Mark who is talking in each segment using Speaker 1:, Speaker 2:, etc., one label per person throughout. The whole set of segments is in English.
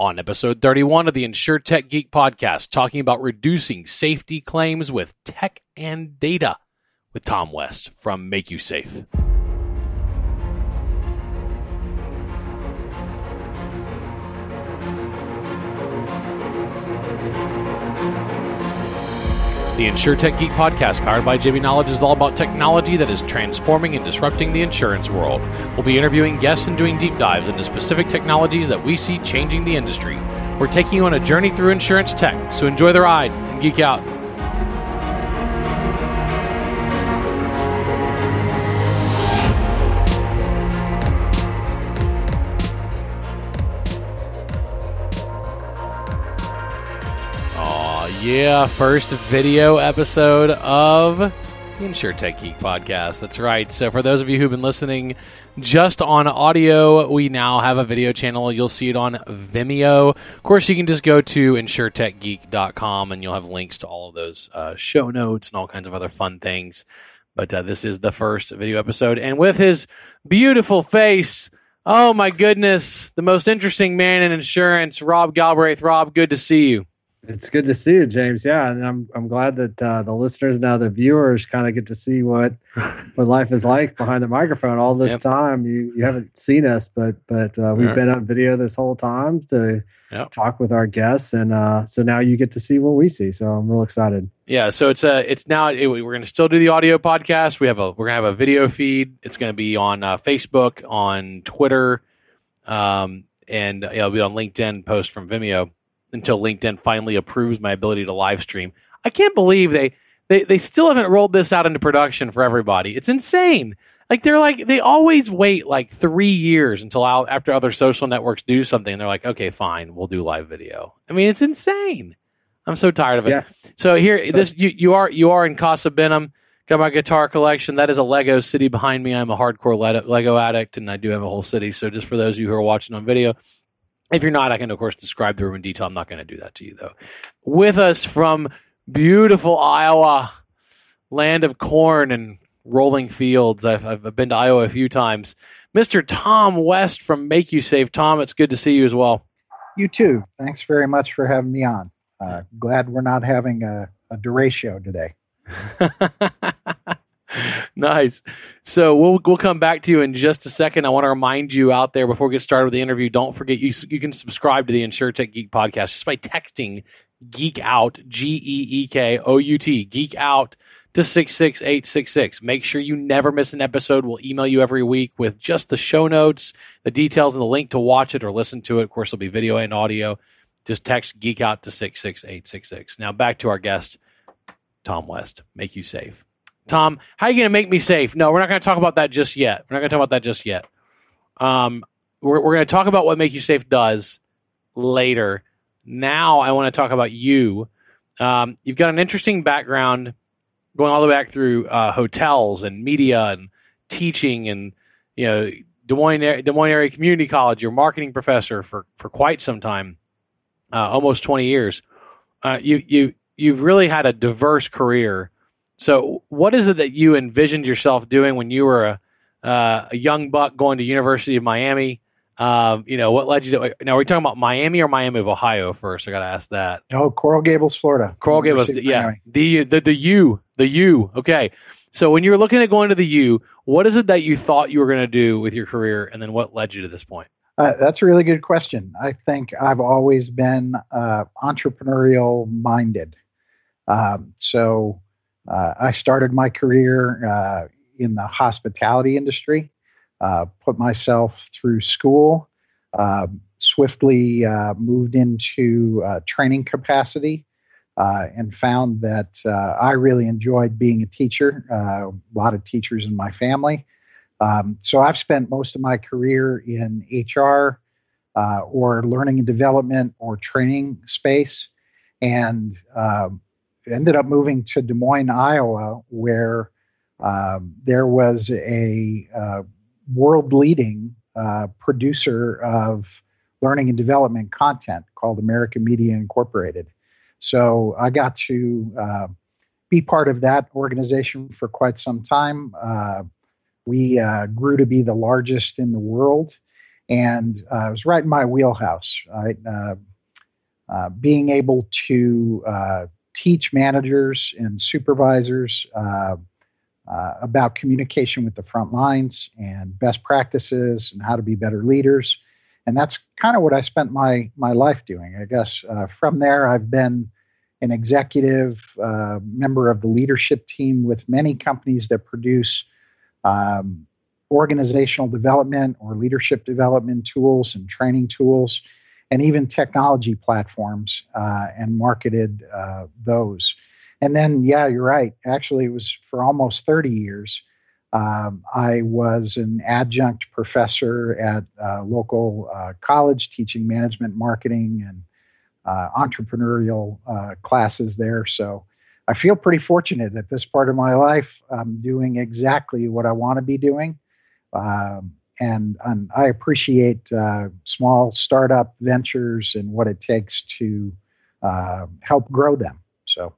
Speaker 1: On episode 31 of the Insure Tech Geek podcast, talking about reducing safety claims with tech and data with Tom West from MakuSafe. The InsureTech Geek podcast, powered by JB Knowledge, is all about technology that is transforming and disrupting the insurance world. We'll be interviewing guests and doing deep dives into specific technologies that we see changing the industry. We're taking you on a journey through insurance tech, so enjoy the ride and geek out. Yeah, first video episode of the InsureTech Geek podcast. That's right. So, for those of you who've been listening just on audio, we now have a video channel. You'll see it on Vimeo. Of course, you can just go to insuretechgeek.com and you'll have links to all of those uh, show notes and all kinds of other fun things. But uh, this is the first video episode. And with his beautiful face, oh my goodness, the most interesting man in insurance, Rob Galbraith. Rob, good to see you.
Speaker 2: It's good to see you, James. Yeah, and I'm I'm glad that uh, the listeners now the viewers kind of get to see what what life is like behind the microphone. All this
Speaker 1: Yep.
Speaker 2: time, you you haven't seen us, but but uh, we've been on video this whole time to
Speaker 1: Yep.
Speaker 2: talk with our guests, and uh, so now you get to see what we see. So I'm real excited.
Speaker 1: Yeah, so it's a it's now it, we're going to still do the audio podcast. We have a we're going to have a video feed. It's going to be on uh, Facebook, on Twitter, um, and it'll be on LinkedIn. Post from Vimeo until LinkedIn finally approves my ability to live stream. I can't believe they they they still haven't rolled this out into production for everybody. It's insane. Like they're like they always wait like three years until out after other social networks do something. And they're like, okay, fine, we'll do live video. I mean, it's insane. I'm so tired of it.
Speaker 2: Yeah.
Speaker 1: So here, this you you are you are in Casa Benham. Got my guitar collection. That is a Lego city behind me. I'm a hardcore Lego addict, and I do have a whole city. So just for those of you who are watching on video, if you're not, I can of course describe the room in detail. I'm not going to do that to you though. With us from beautiful Iowa, land of corn and rolling fields. I've I've been to Iowa a few times. Mr. Tom West from MakuSafe. Tom, it's good to see you as well.
Speaker 3: You too. Thanks very much for having me on. Uh, glad we're not having a, a derecho today.
Speaker 1: nice. So we'll we'll come back to you in just a second. I want to remind you out there before we get started with the interview. Don't forget you you can subscribe to the InsureTech Geek podcast just by texting Geek Out G E E K O U T Geek Out to six six eight six six. Make sure you never miss an episode. We'll email you every week with just the show notes, the details, and the link to watch it or listen to it. Of course, there'll be video and audio. Just text Geek Out to six six eight six six. Now back to our guest, Tom West. MakuSafe. Tom, how are you going to make me safe? No, we're not going to talk about that just yet. We're not going to talk about that just yet. Um, we're we're going to talk about what MakuSafe does later. Now, I want to talk about you. Um, you've got an interesting background going all the way back through uh, hotels and media and teaching and you know Des Moines Des Moines Area Community College. You're marketing professor for for quite some time, uh, almost 20 years. Uh, you you you've really had a diverse career. So, what is it that you envisioned yourself doing when you were a, uh, a young buck going to University of Miami? Um, you know, what led you to? Now, are we talking about Miami or Miami of Ohio first? I got to ask that.
Speaker 3: Oh, Coral Gables, Florida.
Speaker 1: Coral Gables,
Speaker 3: University of
Speaker 1: yeah, the the the U, the U. Okay, so when you were looking at going to the U, what is it that you thought you were going to do with your career, and then what led you to this point?
Speaker 3: Uh, that's a really good question. I think I've always been uh, entrepreneurial minded. Um, so uh, I started my career uh, in the hospitality industry, uh, put myself through school, uh, swiftly uh, moved into uh, training capacity. Uh, and found that I really enjoyed being a teacher. A lot of teachers in my family. Um, so I've spent most of my career in HR or learning and development or training space, and um, ended up moving to Des Moines, Iowa, where um, there was a uh, world-leading uh, producer of learning and development content called American Media Incorporated. So I got to uh, be part of that organization for quite some time. Uh, we uh, grew to be the largest in the world and uh, it was right in my wheelhouse. Right, being able to teach managers and supervisors uh, uh, about communication with the front lines and best practices and how to be better leaders, and that's kind of what I spent my my life doing. I guess from there, I've been an executive member of the leadership team with many companies that produce. Um, organizational development or leadership development tools and training tools, and even technology platforms, uh, and marketed uh, those. And then, yeah, you're right. Actually, it was for almost 30 years. Um, I was an adjunct professor at a local uh, college teaching management, marketing, and uh, entrepreneurial uh, classes there. So I feel pretty fortunate at this part of my life. I'm doing exactly what I want to be doing. Um, and, and, I appreciate uh, small startup ventures and what it takes to uh, help grow them. So,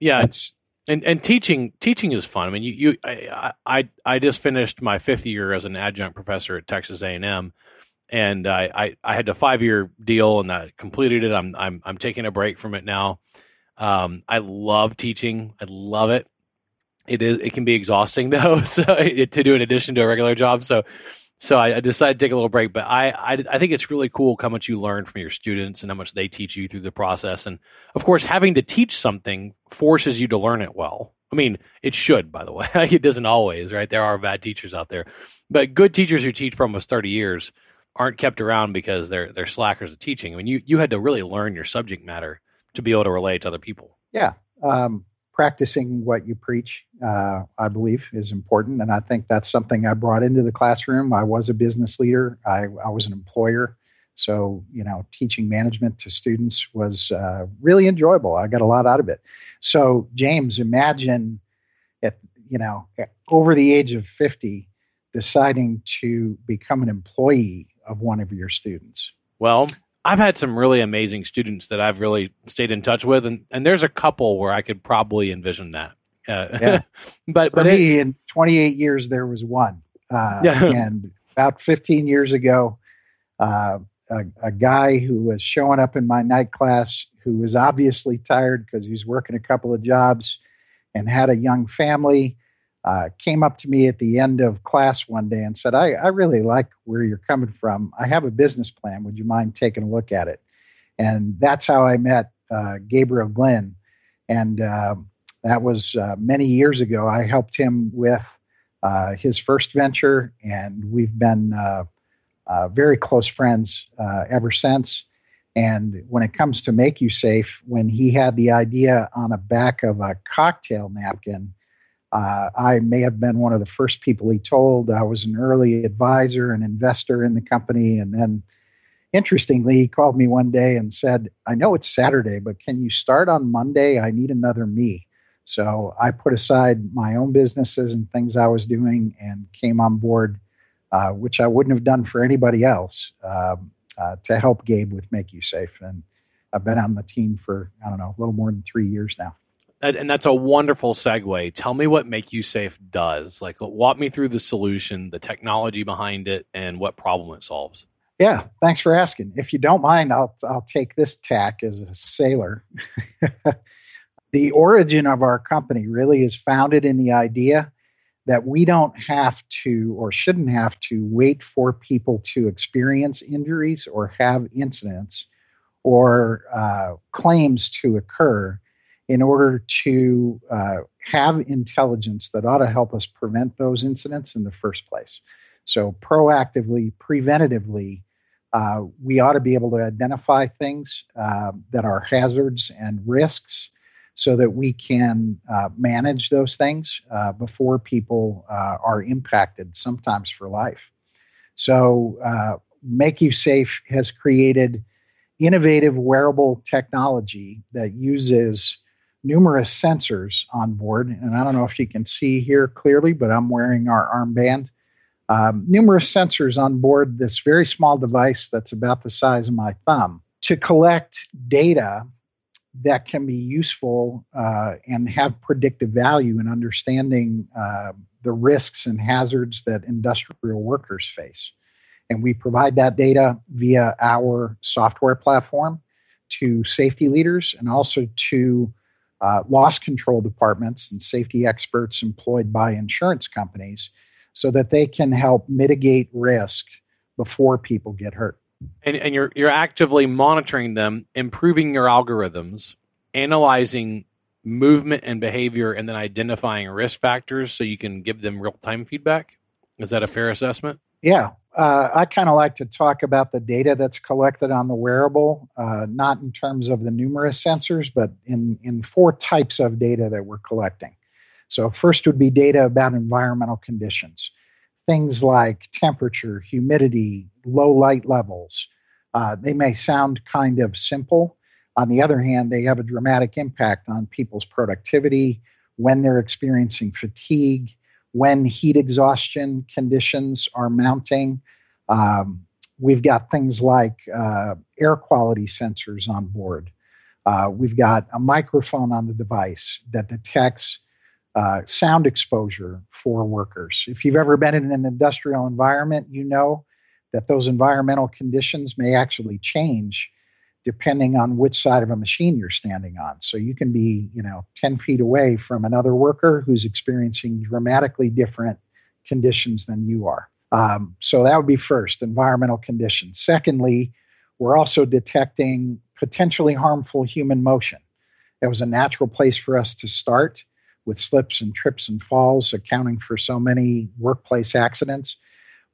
Speaker 1: yeah, it's and and teaching teaching is fun. I mean, you you I I, I just finished my fifth year as an adjunct professor at Texas A and M, and I, I I had a five year deal and I completed it. I'm I'm I'm taking a break from it now. Um, I love teaching. I love it it is it can be exhausting though so it, to do in addition to a regular job so so I, I, decided to take a little break but I, I i think it's really cool how much you learn from your students and how much they teach you through the process. And of course having to teach something forces you to learn it well. I mean it should by the way. It doesn't always right? There are bad teachers out there. But good teachers who teach for almost 30 years aren't kept around because they're they're slackers of teaching. I mean you you had to really learn your subject matter to be able to relate to other people.
Speaker 3: Yeah. Um, practicing what you preach, uh, I believe, is important. And I think that's something I brought into the classroom. I was a business leader, I, I was an employer. So, you know, teaching management to students was uh, really enjoyable. I got a lot out of it. So, James, imagine at, you know, over the age of 50, deciding to become an employee of one of your students.
Speaker 1: Well, I've had some really amazing students that I've really stayed in touch with, and, and there's a couple where I could probably envision that. Uh,
Speaker 3: yeah. but For but me, it, in 28 years, there was one. Uh, yeah. And about 15 years ago, uh, a, a, guy who was showing up in my night class who was obviously tired because he was working a couple of jobs and had a young family uh, came up to me at the end of class one day and said, I, I really like where you're coming from. I have a business plan. Would you mind taking a look at it? And that's how I met uh, Gabriel Glynn. And uh, that was uh, many years ago. I helped him with uh, his first venture, and we've been uh, very close friends ever since. And when it comes to MakuSafe, when he had the idea on the back of a cocktail napkin, uh, I may have been one of the first people he told. I was an early advisor and investor in the company. And then, interestingly, he called me one day and said, I know it's Saturday, but can you start on Monday? I need another me. So I put aside my own businesses and things I was doing and came on board, uh, which I wouldn't have done for anybody else, um, uh, to help Gabe with MakuSafe. And I've been on the team for, I don't know, a little more than three years now
Speaker 1: and that's a wonderful segue. Tell me what MakuSafe does. Like, walk me through the solution, the technology behind it, and what problem it solves.
Speaker 3: Yeah, thanks for asking. If you don't mind, I'll I'll take this tack as a sailor. the origin of our company really is founded in the idea that we don't have to or shouldn't have to wait for people to experience injuries or have incidents or uh, claims to occur in order to uh, have intelligence that ought to help us prevent those incidents in the first place. So, proactively, preventatively, uh, we ought to be able to identify things uh, that are hazards and risks so that we can uh, manage those things uh, before people uh, are impacted, sometimes for life. So, MakuSafe has created innovative wearable technology that uses numerous sensors on board. And I don't know if you can see here clearly, but I'm wearing our armband. Um, numerous sensors on board this very small device that's about the size of my thumb to collect data that can be useful uh, and have predictive value in understanding uh, the risks and hazards that industrial workers face. And we provide that data via our software platform to safety leaders and also to uh, loss control departments and safety experts employed by insurance companies so that they can help mitigate risk before people get hurt.
Speaker 1: And, and you're you're actively monitoring them, improving your algorithms, analyzing movement and behavior, and then identifying risk factors so you can give them real time feedback. Is that a fair assessment?
Speaker 3: Yeah, uh, I kind of like to talk about the data that's collected on the wearable, uh, not in terms of the numerous sensors, but in, in four types of data that we're collecting. So, first would be data about environmental conditions, things like temperature, humidity, low light levels. Uh, they may sound kind of simple. On the other hand, they have a dramatic impact on people's productivity when they're experiencing fatigue when heat exhaustion conditions are mounting. Um, we've got things like uh, air quality sensors on board. Uh, we've got a microphone on the device that detects uh, sound exposure for workers. If you've ever been in an industrial environment, you know that those environmental conditions may actually change depending on which side of a machine you're standing on. So you can be, you know, 10 feet away from another worker who's experiencing dramatically different conditions than you are. Um, so that would be first, environmental conditions. Secondly, we're also detecting potentially harmful human motion. That was a natural place for us to start with slips and trips and falls, accounting for so many workplace accidents.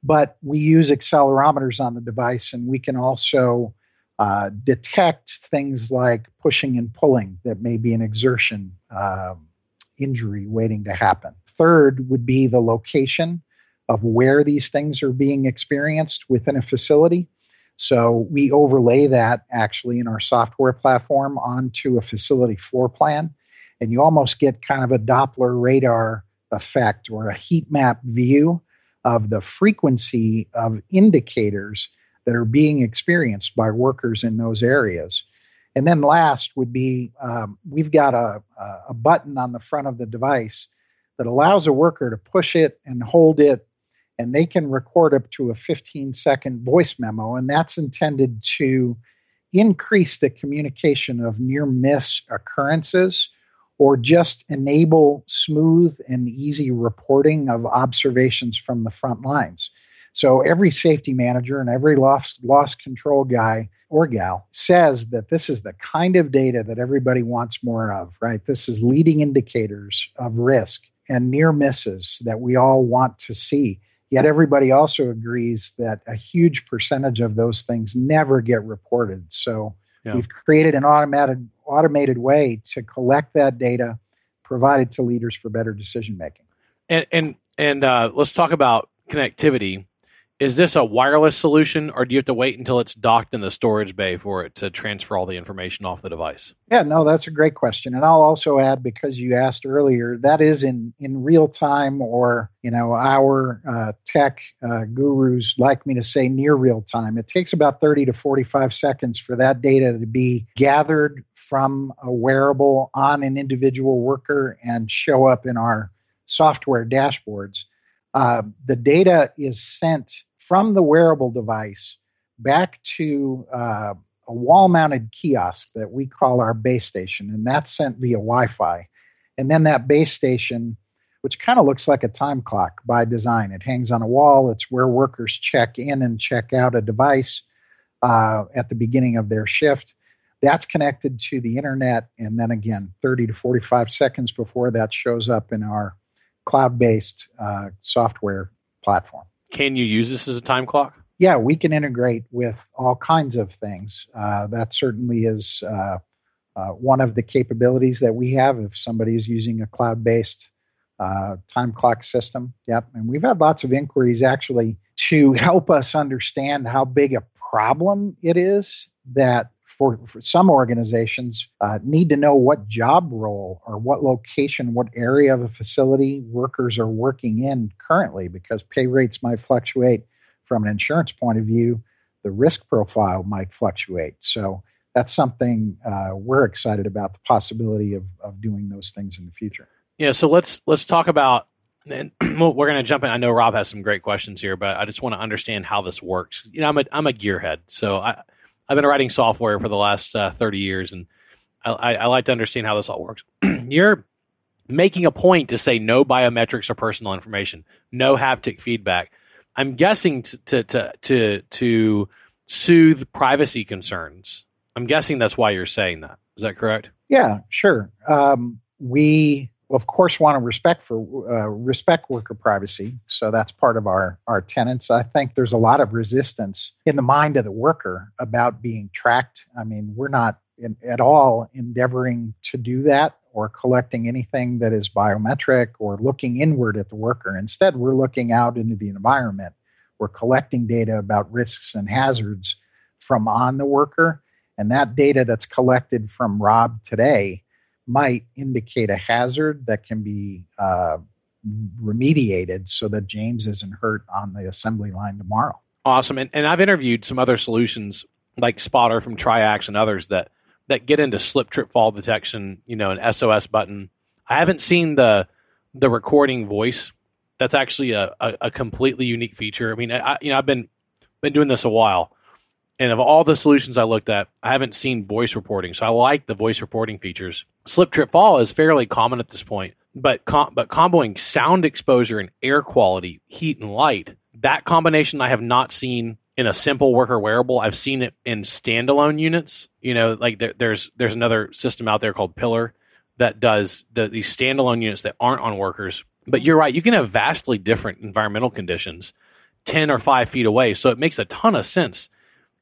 Speaker 3: But we use accelerometers on the device, and we can also uh, detect things like pushing and pulling that may be an exertion uh, injury waiting to happen. Third would be the location of where these things are being experienced within a facility. So we overlay that actually in our software platform onto a facility floor plan, and you almost get kind of a Doppler radar effect or a heat map view of the frequency of indicators that are being experienced by workers in those areas. And then last would be um, we've got a, a button on the front of the device that allows a worker to push it and hold it, and they can record up to a 15 second voice memo. And that's intended to increase the communication of near miss occurrences or just enable smooth and easy reporting of observations from the front lines. So every safety manager and every loss, loss control guy or gal says that this is the kind of data that everybody wants more of, right? This is leading indicators of risk and near misses that we all want to see. Yet everybody also agrees that a huge percentage of those things never get reported. So yeah. we've created an automated automated way to collect that data, provide it to leaders for better decision making.
Speaker 1: And and and uh, let's talk about connectivity is this a wireless solution or do you have to wait until it's docked in the storage bay for it to transfer all the information off the device?
Speaker 3: Yeah no that's a great question. And i'll also add because you asked earlier that is in in real time or you know our uh, tech uh, gurus like me to say near real time. It takes about 30 to 45 seconds for that data to be gathered from a wearable on an individual worker and show up in our software dashboards. Uh, the data is sent from the wearable device back to uh, a wall mounted kiosk that we call our base station, and that's sent via Wi Fi. And then that base station, which kind of looks like a time clock by design, it hangs on a wall. It's where workers check in and check out a device uh, at the beginning of their shift. That's connected to the internet, and then again, 30 to 45 seconds before that shows up in our cloud based uh, software platform.
Speaker 1: Can you use this as a time clock?
Speaker 3: Yeah, we can integrate with all kinds of things. Uh, that certainly is uh, uh, one of the capabilities that we have if somebody is using a cloud based uh, time clock system. Yep. And we've had lots of inquiries actually to help us understand how big a problem it is that for, for some organizations uh, need to know what job role or what location, what area of a facility workers are working in currently, because pay rates might fluctuate from an insurance point of view. The risk profile might fluctuate. So that's something uh, we're excited about the possibility of, of doing those things in the future.
Speaker 1: Yeah. So let's let's talk about And we're going to jump in. I know Rob has some great questions here, but I just want to understand how this works. You know, I'm a I'm a gearhead, so I I've been writing software for the last uh, 30 years, and I, I, like to understand how this all works. You're making a point to say no biometrics or personal information, no haptic feedback. I'm guessing to to to to, to soothe privacy concerns. I'm guessing that's why you're saying that. Is that correct?
Speaker 3: Yeah, sure. Um, we of course want to respect for uh, respect worker privacy, so that's part of our our tenants. I think there's a lot of resistance in the mind of the worker about being tracked. I mean, we're not in, at all endeavoring to do that or collecting anything that is biometric or looking inward at the worker. Instead, we're looking out into the environment. We're collecting data about risks and hazards from on the worker. And that data that's collected from Rob today might indicate a hazard that can be uh, remediated so that James isn't hurt on the assembly line tomorrow.
Speaker 1: Awesome. And, and I've interviewed some other solutions like Spot-r from Triax and others that that get into slip trip fall detection, you know, an SOS button. I haven't seen the the recording voice. That's actually a, a, a completely unique feature. I mean, I, you know, I've been been doing this a while, and of all the solutions I looked at, I haven't seen voice reporting. So I like the voice reporting features. Slip trip fall is fairly common at this point, but com- but comboing sound exposure and air quality, heat and light, that combination I have not seen in a simple worker wearable. I've seen it in standalone units. You know, like there, there's there's another system out there called Pillar that does the, these standalone units that aren't on workers. But you're right, you can have vastly different environmental conditions, ten or five feet away. So it makes a ton of sense.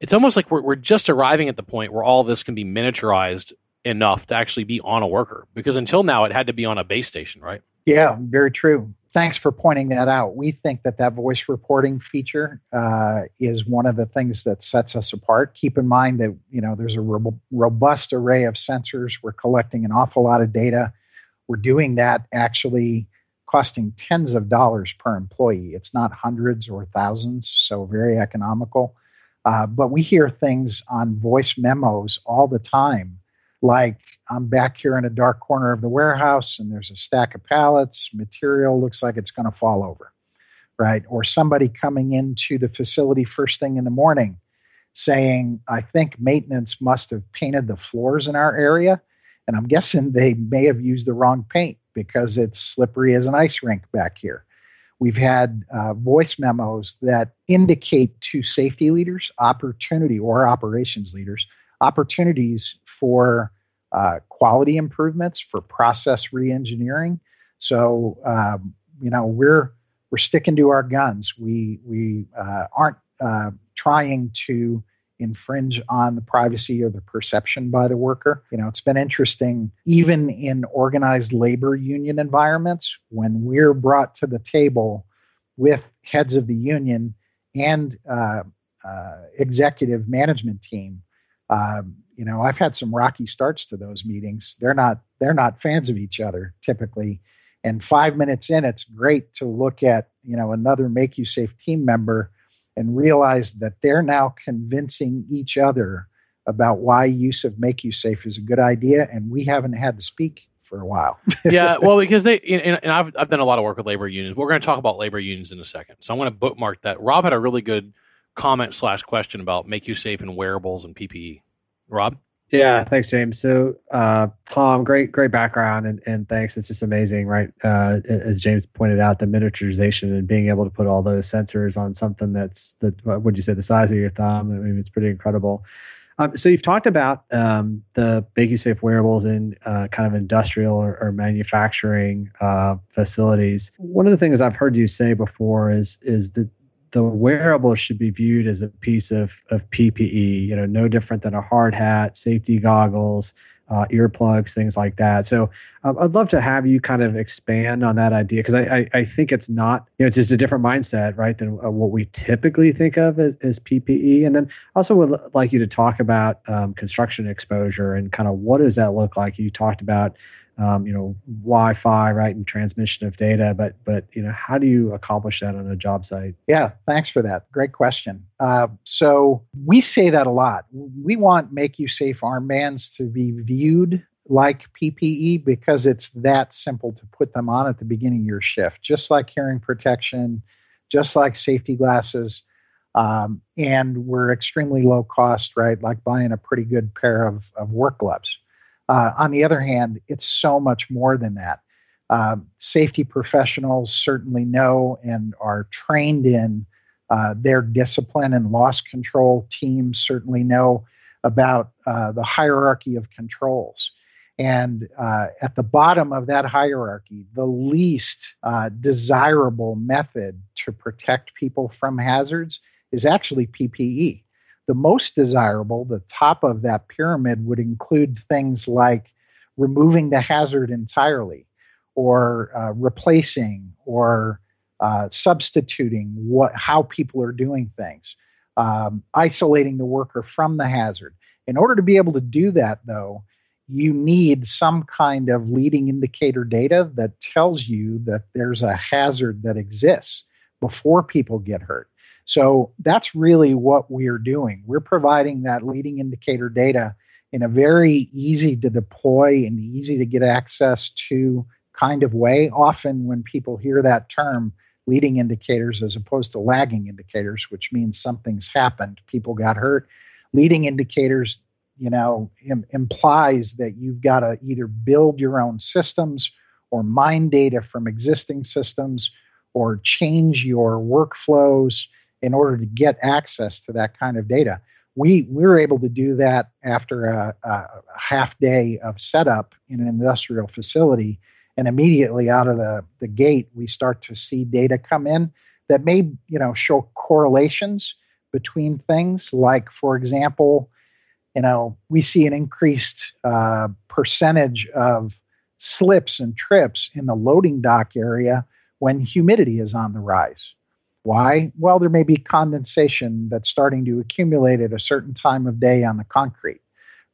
Speaker 1: It's almost like we're we're just arriving at the point where all this can be miniaturized enough to actually be on a worker. Because until now, it had to be on a base station, right?
Speaker 3: Yeah, very true thanks for pointing that out. We think that that voice reporting feature uh, is one of the things that sets us apart. Keep in mind that you know there's a ro- robust array of sensors. We're collecting an awful lot of data. We're doing that actually costing tens of dollars per employee. It's not hundreds or thousands, so very economical. Uh, but we hear things on voice memos all the time like I'm back here in a dark corner of the warehouse and there's a stack of pallets, material looks like it's going to fall over, right? Or somebody coming into the facility first thing in the morning saying, I think maintenance must have painted the floors in our area. And I'm guessing they may have used the wrong paint because it's slippery as an ice rink back here. We've had uh, voice memos that indicate to safety leaders opportunity or operations leaders opportunities for uh, quality improvements, for process reengineering. So um, you know we're we're sticking to our guns. We we uh, aren't uh, trying to infringe on the privacy or the perception by the worker. You know, it's been interesting, even in organized labor union environments, when we're brought to the table with heads of the union and uh, uh, executive management team um, you know, I've had some rocky starts to those meetings. They're not they're not fans of each other typically. And five minutes in, it's great to look at you know another MakuSafe team member and realize that they're now convincing each other about why use of MakuSafe is a good idea, and we haven't had to speak for a while.
Speaker 1: yeah, well, because they and, and, I've I've done a lot of work with labor unions. We're going to talk about labor unions in a second, so I'm going to bookmark that. Rob had a really good comment slash question about MakuSafe and wearables and PPE. Rob?
Speaker 2: Yeah, thanks, James. So, uh, Tom, great, great background, and, and thanks. It's just amazing, right? Uh, as James pointed out, the miniaturization and being able to put all those sensors on something that's that. What would you say? The size of your thumb. I mean, it's pretty incredible. Um, so you've talked about um, the Safe wearables in uh, kind of industrial or, or manufacturing uh, facilities. One of the things I've heard you say before is is that the wearable should be viewed as a piece of, of PPE, you know, no different than a hard hat, safety goggles, uh, earplugs, things like that. So um, I'd love to have you kind of expand on that idea because I, I, I, think it's not, you know, it's just a different mindset, right, than uh, what we typically think of as, as PPE. And then also would like you to talk about um, construction exposure and kind of what does that look like? You talked about um, you know, Wi-Fi, right, and transmission of data. But but you know, how do you accomplish that on a job site?
Speaker 3: Yeah, thanks for that. Great question. Uh, so we say that a lot. We want MakuSafe armbands to be viewed like PPE because it's that simple to put them on at the beginning of your shift, just like hearing protection, just like safety glasses. Um, and we're extremely low cost, right? Like buying a pretty good pair of, of work gloves. Uh, on the other hand, it's so much more than that. Um, safety professionals certainly know and are trained in uh, their discipline and loss control teams certainly know about uh, the hierarchy of controls. And uh, at the bottom of that hierarchy, the least uh, desirable method to protect people from hazards is actually PPE. The most desirable, the top of that pyramid, would include things like removing the hazard entirely, or uh, replacing, or uh, substituting what how people are doing things, um, isolating the worker from the hazard. In order to be able to do that, though, you need some kind of leading indicator data that tells you that there's a hazard that exists before people get hurt. So that's really what we're doing. We're providing that leading indicator data in a very easy to deploy and easy to get access to kind of way. Often, when people hear that term, leading indicators as opposed to lagging indicators, which means something's happened, people got hurt. Leading indicators, you know, Im- implies that you've got to either build your own systems or mine data from existing systems or change your workflows in order to get access to that kind of data. We, we were able to do that after a, a half day of setup in an industrial facility. And immediately out of the, the gate, we start to see data come in that may you know show correlations between things. Like, for example, you know, we see an increased uh, percentage of slips and trips in the loading dock area when humidity is on the rise. Why? Well, there may be condensation that's starting to accumulate at a certain time of day on the concrete,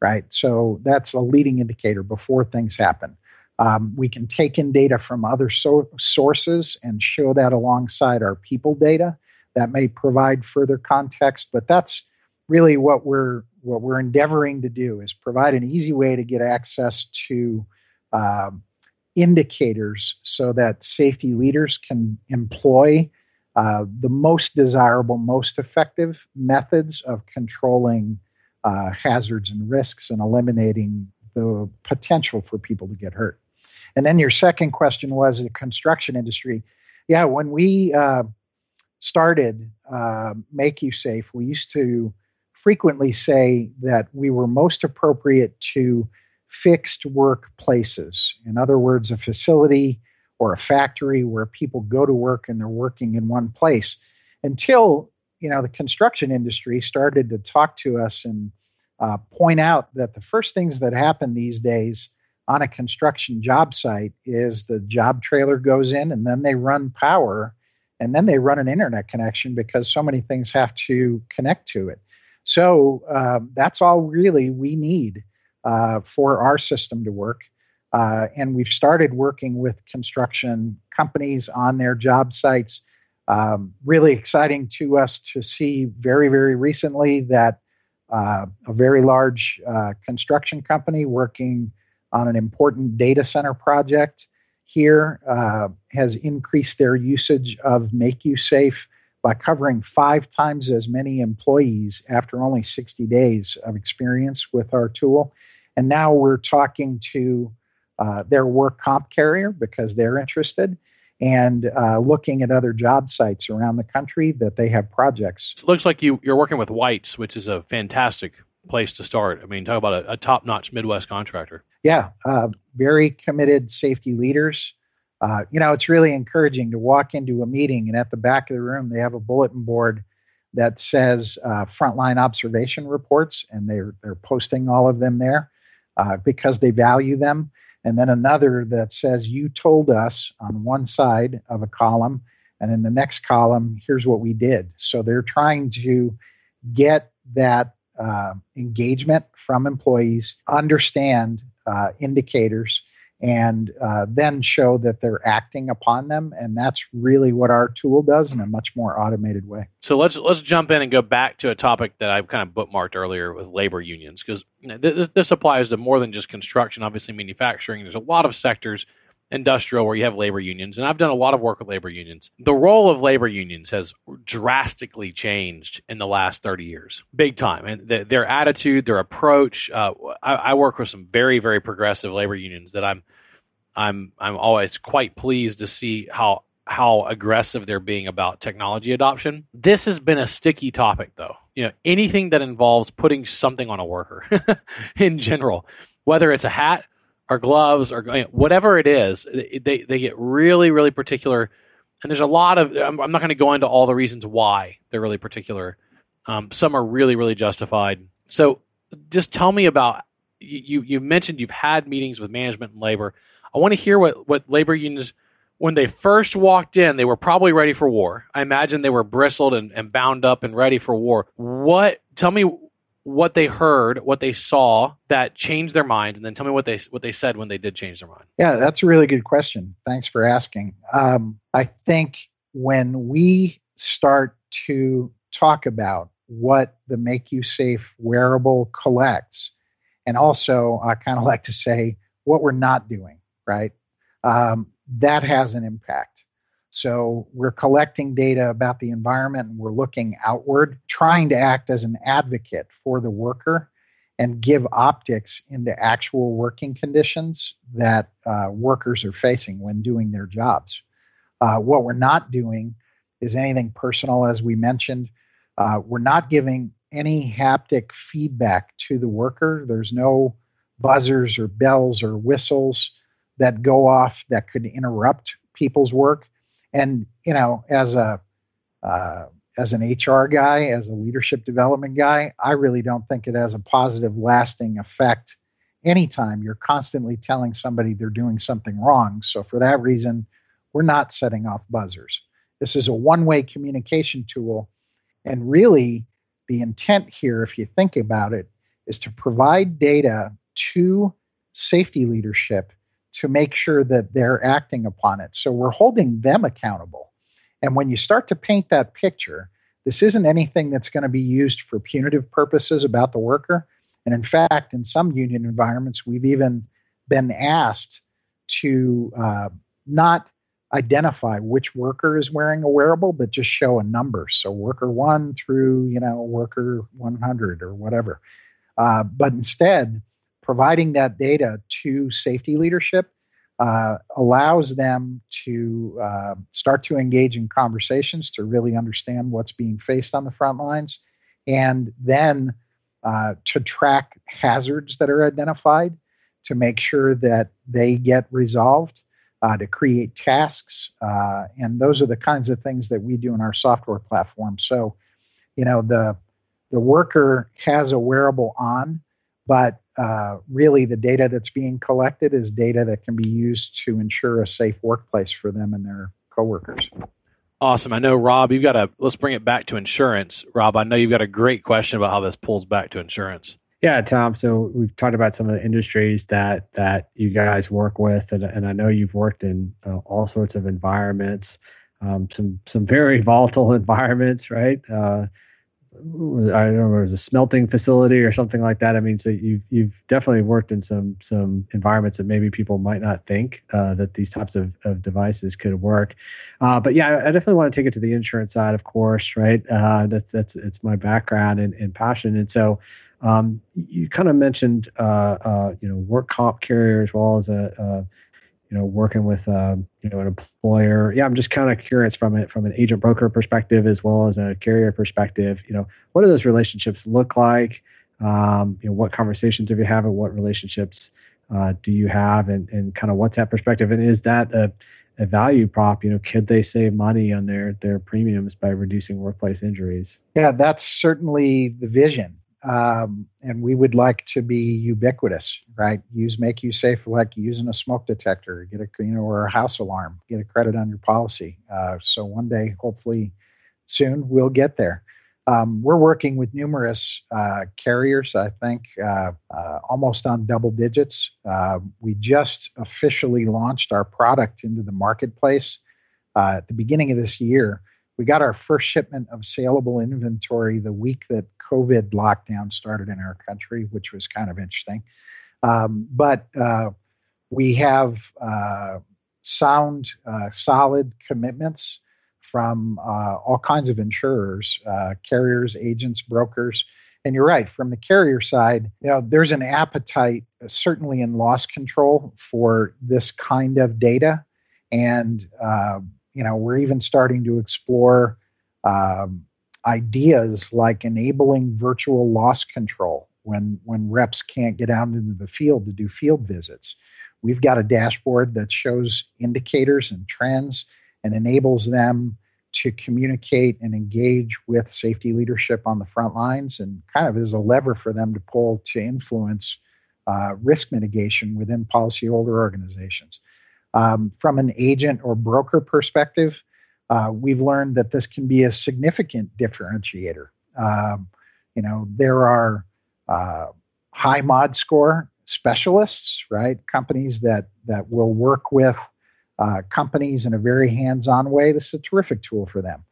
Speaker 3: right? So that's a leading indicator before things happen. Um, we can take in data from other so- sources and show that alongside our people data. That may provide further context, but that's really what we're what we're endeavoring to do is provide an easy way to get access to um, indicators so that safety leaders can employ uh, the most desirable, most effective methods of controlling uh, hazards and risks and eliminating the potential for people to get hurt. And then your second question was the construction industry. Yeah, when we uh, started uh, MakuSafe, we used to frequently say that we were most appropriate to fixed workplaces. In other words, a facility or a factory where people go to work and they're working in one place until you know the construction industry started to talk to us and uh, point out that the first things that happen these days on a construction job site is the job trailer goes in and then they run power and then they run an internet connection because so many things have to connect to it. So um, that's all really we need uh, for our system to work uh, and we've started working with construction companies on their job sites. Um, really exciting to us to see very, very recently that uh, a very large uh, construction company working on an important data center project here uh, has increased their usage of MakuSafe by covering five times as many employees after only 60 days of experience with our tool. And now we're talking to uh, their work comp carrier because they're interested and uh, looking at other job sites around the country that they have projects.
Speaker 1: It looks like you, you're working with Weitz, which is a fantastic place to start. I mean, talk about a, a top notch Midwest contractor.
Speaker 3: Yeah, uh, very committed safety leaders. Uh, you know, it's really encouraging to walk into a meeting and at the back of the room, they have a bulletin board that says uh, frontline observation reports, and they're, they're posting all of them there uh, because they value them and then another that says you told us on one side of a column and in the next column here's what we did. So they're trying to get that uh, engagement from employees understand uh, indicators and uh, then show that they're acting upon them. And that's really what our tool does in a much more automated way.
Speaker 1: So let's let's jump in and go back to a topic that I've kind of bookmarked earlier with labor unions because this, this applies to more than just construction. Obviously, manufacturing. There's a lot of sectors industrial where you have labor unions and i've done a lot of work with labor unions the role of labor unions has drastically changed in the last 30 years big time. And the, their attitude their approach uh, I, I, work with some very very progressive labor unions that i'm i'm i'm always quite pleased to see how how aggressive they're being about technology adoption. This has been a sticky topic though. You know anything that involves putting something on a worker in general whether it's a hat or gloves or whatever it is, they, they get really, really particular. And there's a lot of, I'm, I'm not going to go into all the reasons why they're really particular. Um, some are really, really justified. So just tell me about, you, you mentioned you've had meetings with management and labor. I want to hear what, what labor unions, when they first walked in, they were probably ready for war. I imagine they were bristled and, and bound up and ready for war. What, tell me what they heard, what they saw that changed their minds, and then tell me what they what they said when they did change their mind.
Speaker 3: Yeah, that's a really good question. Thanks for asking. Um, I think when we start to talk about what the MakuSafe wearable collects, and also I kind of like to say what we're not doing, right? Um, that has an impact. So we're collecting data about the environment and we're looking outward, trying to act as an advocate for the worker and give optics into actual working conditions that uh, workers are facing when doing their jobs. Uh, what we're not doing is anything personal, as we mentioned. Uh, we're not giving any haptic feedback to the worker. There's no buzzers or bells or whistles that go off that could interrupt people's work and you know as a uh, as an hr guy as a leadership development guy i really don't think it has a positive lasting effect anytime you're constantly telling somebody they're doing something wrong. So for that reason we're not setting off buzzers. This is a one-way communication tool. And really the intent here if you think about it is to provide data to safety leadership to make sure that they're acting upon it. So we're holding them accountable. And when you start to paint that picture, this isn't anything that's going to be used for punitive purposes about the worker. And in fact, in some union environments, we've even been asked to uh, not identify which worker is wearing a wearable, but just show a number. So worker one through, you know, worker 100 or whatever. Uh, but instead, providing that data to safety leadership uh, allows them to uh, start to engage in conversations to really understand what's being faced on the front lines and then uh, to track hazards that are identified to make sure that they get resolved uh, to create tasks uh, and those are the kinds of things that we do in our software platform. So you know the the worker has a wearable on but uh, really the data that's being collected is data that can be used to ensure a safe workplace for them and their coworkers.
Speaker 1: Awesome. I know, Rob, you've got a, let's bring it back to insurance. Rob, I know you've got a great question about how this pulls back to insurance.
Speaker 2: Yeah, Tom. So we've talked about some of the industries that that you guys work with, and, and I know you've worked in uh, all sorts of environments, um, some some very volatile environments, right? Uh, I don't know, it was a smelting facility or something like that. I mean, so you've you've definitely worked in some some environments that maybe people might not think uh, that these types of, of devices could work. Uh, but yeah, I definitely want to take it to the insurance side, of course, right? Uh, that's that's it's my background and, and passion, and so um, you kind of mentioned uh, uh, you know work comp carrier as well as a, you know, working with um, you know an employer. Yeah, I'm just kind of curious from it from an agent broker perspective as well as a carrier perspective. You know, what do those relationships look like? Um, you know, what conversations have you had? What relationships uh, do you have? And and kind of what's that perspective? And is that a a value prop you know could they save money on their their premiums by reducing workplace injuries
Speaker 3: yeah that's certainly the vision um, and we would like to be ubiquitous, right? Use MakuSafe like using a smoke detector, get a you know or a house alarm, get a credit on your policy. Uh, so one day, hopefully, soon we'll get there. um, we're working with numerous uh, carriers, I think uh, uh, almost on double digits. Uh, we just officially launched our product into the marketplace uh, at the beginning of this year. We got our first shipment of saleable inventory the week that COVID lockdown started in our country, which was kind of interesting. Um, but uh, we have sound, solid commitments from uh, all kinds of insurers, uh, carriers, agents, brokers. And you're right, from the carrier side, you know, there's an appetite, uh, certainly in loss control, for this kind of data. And, uh, you know, we're even starting to explore um, ideas like enabling virtual loss control when, when reps can't get out into the field to do field visits. We've got a dashboard that shows indicators and trends and enables them to communicate and engage with safety leadership on the front lines and kind of is a lever for them to pull to influence uh, risk mitigation within policyholder organizations. Um, from an agent or broker perspective, uh, we've learned that this can be a significant differentiator. Um, you know, there are uh, high mod score specialists, right? Companies that that will work with uh, companies in a very hands on way, this is a terrific tool for them.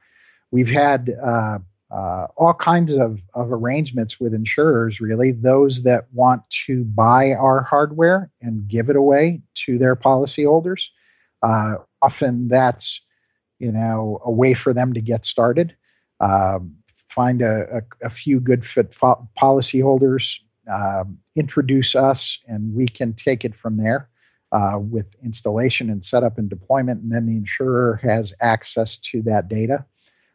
Speaker 3: We've had uh, uh, all kinds of, of arrangements with insurers, really, those that want to buy our hardware and give it away to their policyholders. Uh, often that's you know a way for them to get started. Um, find a, a, a, few good fit fo- policyholders, um, introduce us, and we can take it from there uh, with installation and setup and deployment, and then the insurer has access to that data.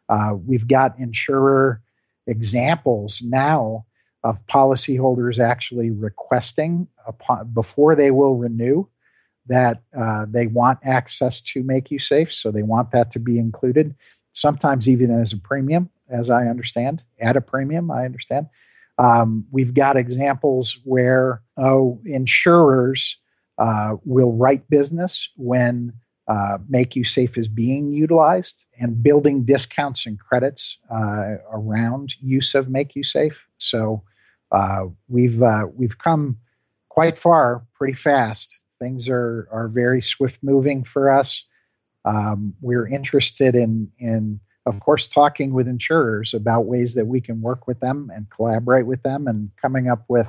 Speaker 3: Uh, we've got insurer examples now of policyholders actually requesting upon, before they will renew that uh, they want access to MakuSafe, so they want that to be included. Sometimes even as a premium, as I understand, at a premium, I understand. Um, we've got examples where oh, insurers uh, will write business when uh, safe is being utilized and building discounts and credits uh, around use of MakuSafe. So uh, we've uh, we've come quite far pretty fast. Things are are very swift moving for us. Um, we're interested in in of course talking with insurers about ways that we can work with them and collaborate with them and coming up with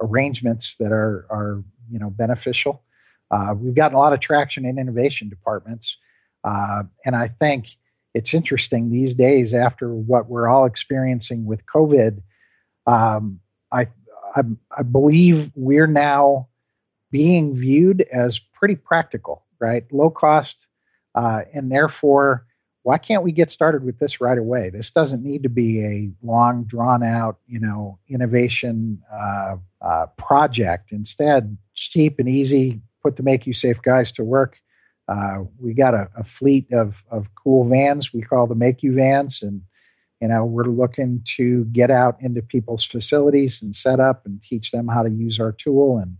Speaker 3: arrangements that are are you know beneficial. Uh, we've gotten a lot of traction in innovation departments, uh, and I think it's interesting these days after what we're all experiencing with COVID. Um, I, I, I believe we're now being viewed as pretty practical, right? Low cost, uh, and therefore why can't we get started with this right away? This doesn't need to be a long, drawn out, you know, innovation uh, uh, project. Instead, cheap and easy. Put the MakuSafe guys to work. Uh, we got a, a, fleet of of cool vans. We call the Maku vans, and you know we're looking to get out into people's facilities and set up and teach them how to use our tool and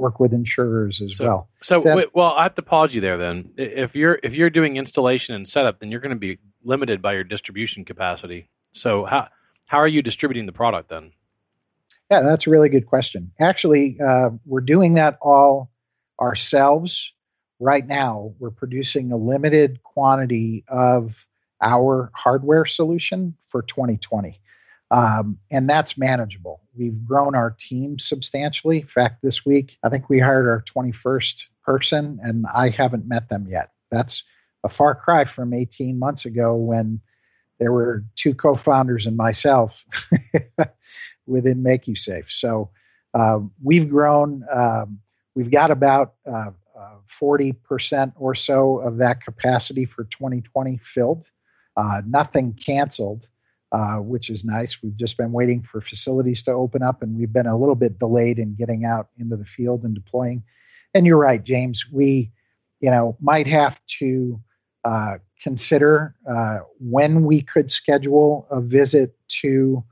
Speaker 3: work with insurers as
Speaker 1: so,
Speaker 3: well.
Speaker 1: So, that, wait, well, I have to pause you there. Then, if you're if you're doing installation and setup, then you're going to be limited by your distribution capacity. So, how how are you distributing the product then?
Speaker 3: Yeah, that's a really good question. Actually, uh, we're doing that all ourselves right now. We're producing a limited quantity of our hardware solution for 2020. Um, and that's manageable. We've grown our team substantially. In fact, this week, I think we hired our 21st person, and I haven't met them yet. That's a far cry from 18 months ago when there were two co founders and myself within MakuSafe. So uh, we've grown. Um, we've got about uh, uh, 40% or so of that capacity for 2020 filled, uh, nothing canceled uh, which is nice. We've just been waiting for facilities to open up, and we've been a little bit delayed in getting out into the field and deploying. And you're right, James. We, you know, might have to uh, consider uh, when we could schedule a visit to,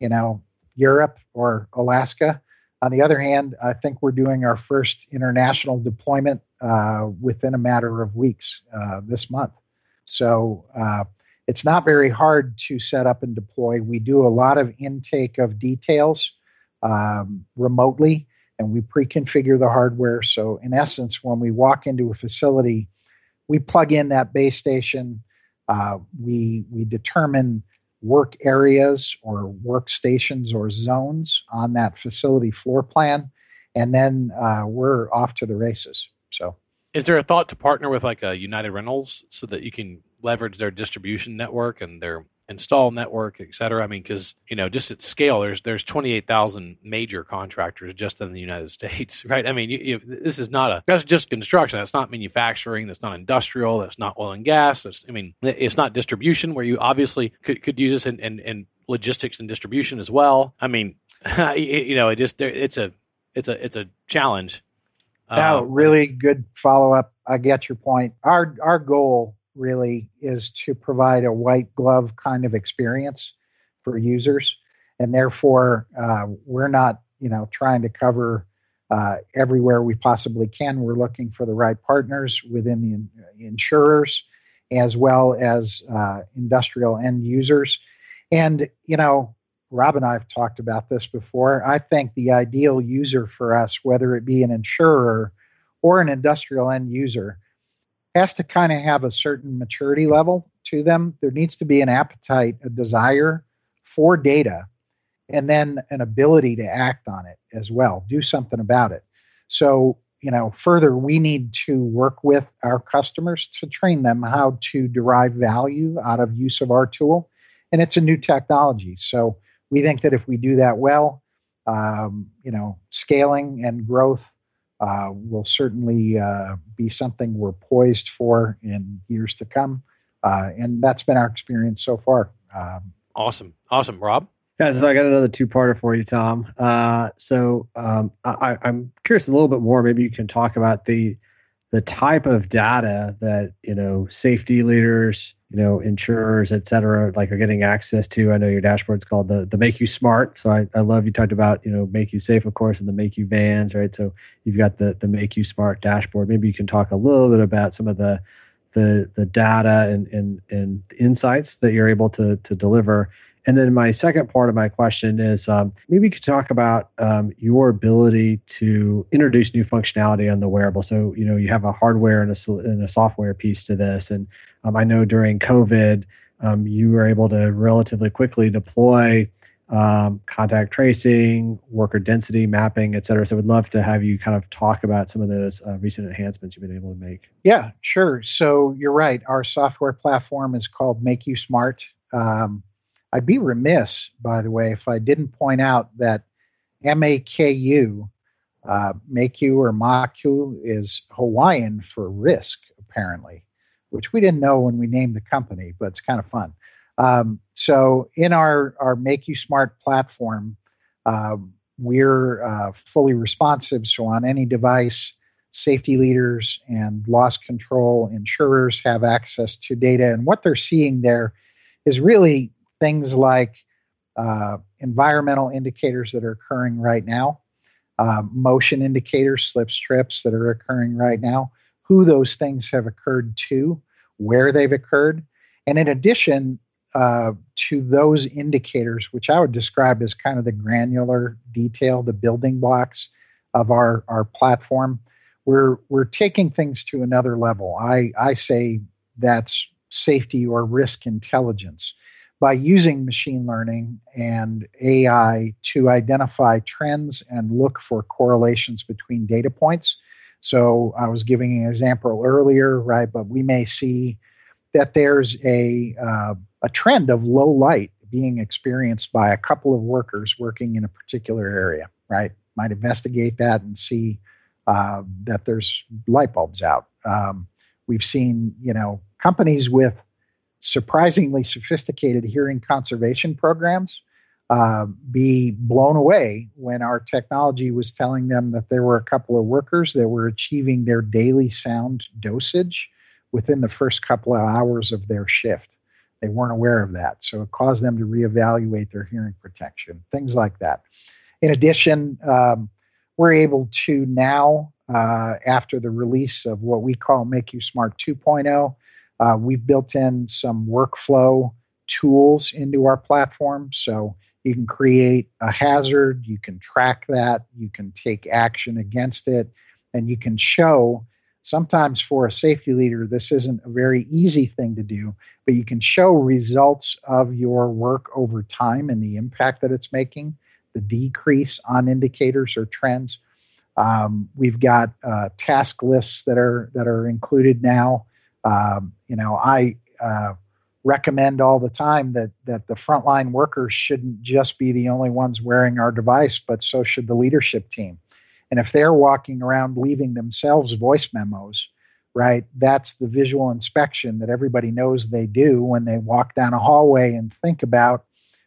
Speaker 3: you know, Europe or Alaska. On the other hand, I think we're doing our first international deployment uh, within a matter of weeks uh, this month. So uh, It's not very hard to set up and deploy. We do a lot of intake of details um, remotely, and we pre-configure the hardware. So in essence, when we walk into a facility, we plug in that base station. Uh, we we determine work areas or workstations or zones on that facility floor plan, and then uh, we're off to the races. So,
Speaker 1: is there a thought to partner with like a United Rentals so that you can leverage their distribution network and their install network, et cetera? I mean, because you know, just at scale, there's there's 28,000 major contractors just in the United States, right? I mean, you, you, this is not a that's just construction. That's not manufacturing. That's not industrial. That's not oil and gas. That's I mean, it's not distribution where you obviously could, could use this in, in, in logistics and distribution as well. I mean, you know, it just it's a it's a it's a challenge.
Speaker 3: No, uh, really good follow up. I get your point. Our our goal really is to provide a white glove kind of experience for users, and therefore uh, we're not you know trying to cover uh, everywhere we possibly can. We're looking for the right partners within the in- insurers as well as uh, industrial end users, and you know. Rob and I have talked about this before. I think the ideal user for us, whether it be an insurer or an industrial end user, has to kind of have a certain maturity level to them. There needs to be an appetite, a desire for data, and then an ability to act on it as well, do something about it. So, you know, further, we need to work with our customers to train them how to derive value out of use of our tool. And it's a new technology. So, we think that if we do that well, um, you know, scaling and growth uh, will certainly uh, be something we're poised for in years to come. Uh, and that's been our experience so far.
Speaker 1: Um, awesome. Awesome. Rob?
Speaker 2: Guys, so I got another two-parter for you, Tom. Uh, so um, I, I'm curious a little bit more. Maybe you can talk about the the type of data that you know safety leaders, you know insurers, et cetera, like are getting access to. I know your dashboard's called the the MakuSmart. So I, I love you talked about you know MakuSafe, of course, and the Maku Vans, right? So you've got the the MakuSmart dashboard. Maybe you can talk a little bit about some of the the the data and and and insights that you're able to to deliver and then my second part of my question is um, maybe you could talk about um, your ability to introduce new functionality on the wearable. So you know you have a hardware and a, and a software piece to this, and um, I know during COVID um, you were able to relatively quickly deploy um, contact tracing, worker density mapping, et cetera. So, we'd love to have you kind of talk about some of those uh, recent enhancements you've been able to make.
Speaker 3: Yeah, sure. So, you're right. Our software platform is called MakuSmart. Um, I'd be remiss, by the way, if I didn't point out that MAKU, uh, MAKU or MAKU, is Hawaiian for risk, apparently, which we didn't know when we named the company, but it's kind of fun. Um, so, in our, our MakuSmart platform, uh, we're uh, fully responsive. So, on any device, safety leaders and loss control insurers have access to data. And what they're seeing there is really things like uh, environmental indicators that are occurring right now, uh, motion indicators, slips, trips that are occurring right now, who those things have occurred to, where they've occurred. And in addition uh, to those indicators, which I would describe as kind of the granular detail, the building blocks of our, our platform, we're, we're taking things to another level. I, I say that's safety or risk intelligence by using machine learning and AI to identify trends and look for correlations between data points. So I was giving an example earlier, right? But we may see that there's a uh, a trend of low light being experienced by a couple of workers working in a particular area, right? Might investigate that and see uh, that there's light bulbs out. Um, we've seen, you know, companies with surprisingly sophisticated hearing conservation programs uh, be blown away when our technology was telling them that there were a couple of workers that were achieving their daily sound dosage within the first couple of hours of their shift. They weren't aware of that. So it caused them to reevaluate their hearing protection, things like that. In addition, um, we're able to now, uh, after the release of what we call MakuSmart 2.0, Uh, we've built in some workflow tools into our platform. So you can create a hazard, you can track that, you can take action against it, and you can show. Sometimes for a safety leader, this isn't a very easy thing to do, but you can show results of your work over time and the impact that it's making, the decrease on indicators or trends. Um, we've got uh, task lists that are that are included now. Um, you know, I uh, recommend all the time that that the frontline workers shouldn't just be the only ones wearing our device, but so should the leadership team. And if they're walking around leaving themselves voice memos, right, that's the visual inspection that everybody knows they do when they walk down a hallway and think about,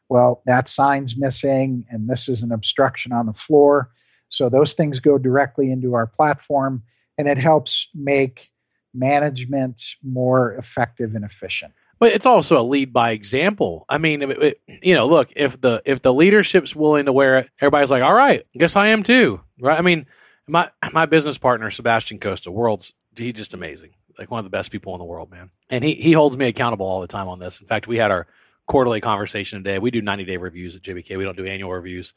Speaker 3: well, that sign's missing and this is an obstruction on the floor. So those things go directly into our platform and it helps make management more effective and efficient.
Speaker 1: But it's also a lead by example. I mean, it, it, you know, look if the if the leadership's willing to wear it, everybody's like, all right, guess I am too, right? I mean, my my business partner Sebastian Costa, world's he's just amazing, like one of the best people in the world, man. And he he holds me accountable all the time on this. In fact, we had our quarterly conversation today. We do ninety day reviews at JBK. We don't do annual reviews.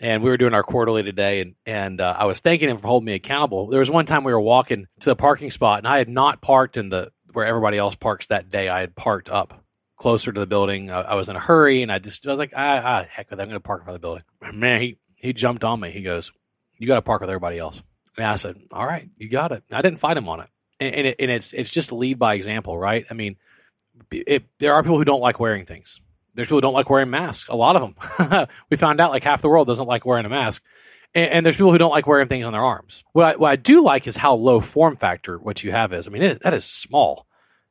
Speaker 1: And we were doing our quarterly today, and and uh, I was thanking him for holding me accountable. There was one time we were walking to the parking spot, and I had not parked in the where everybody else parks that day. I had parked up closer to the building. I, I was in a hurry, and I just I was like, ah, ah heck with it. I'm going to park in front of the building. Man, he he jumped on me. He goes, "You got to park with everybody else." And I said, "All right, you got it." I didn't fight him on it, and, and, it, and it's it's just lead by example, right? I mean, it, there are people who don't like wearing things. There's people who don't like wearing masks. A lot of them. we found out like half the world doesn't like wearing a mask. And, and, there's people who don't like wearing things on their arms. What I, what I do like is how low form factor what you have is. I mean, it, that is small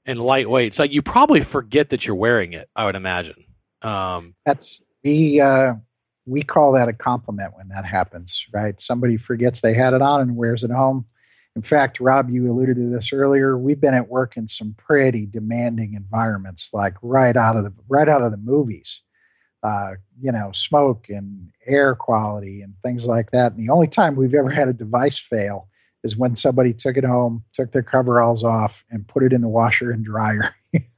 Speaker 1: and lightweight. So you probably forget that you're wearing it. I would imagine. Um,
Speaker 3: That's we uh, we call that a compliment when that happens, right? Somebody forgets they had it on and wears it home. In fact, Rob, you alluded to this earlier. We've been at work in some pretty demanding environments, like right out of the right out of the movies. Uh, you know, smoke and air quality and things like that. And the only time we've ever had a device fail is when somebody took it home, took their coveralls off, and put it in the washer and dryer.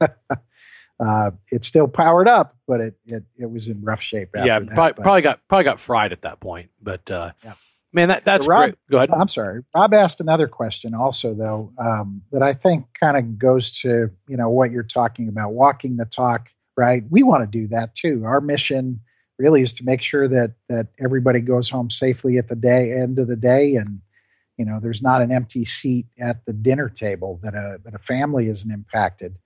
Speaker 3: uh, it's still powered up, but it it, it was in rough shape.
Speaker 1: yeah,
Speaker 3: that,
Speaker 1: probably, probably, got probably got fried at that point. But uh, yeah. Man, that that's Rob, great. Go ahead.
Speaker 3: I'm sorry. Rob asked another question also though um, that I think kind of goes to you know what you're talking about, walking the talk. Right, we want to do that too. Our mission really is to make sure that that everybody goes home safely at the day end of the day and you know, there's not an empty seat at the dinner table that a that a family isn't impacted,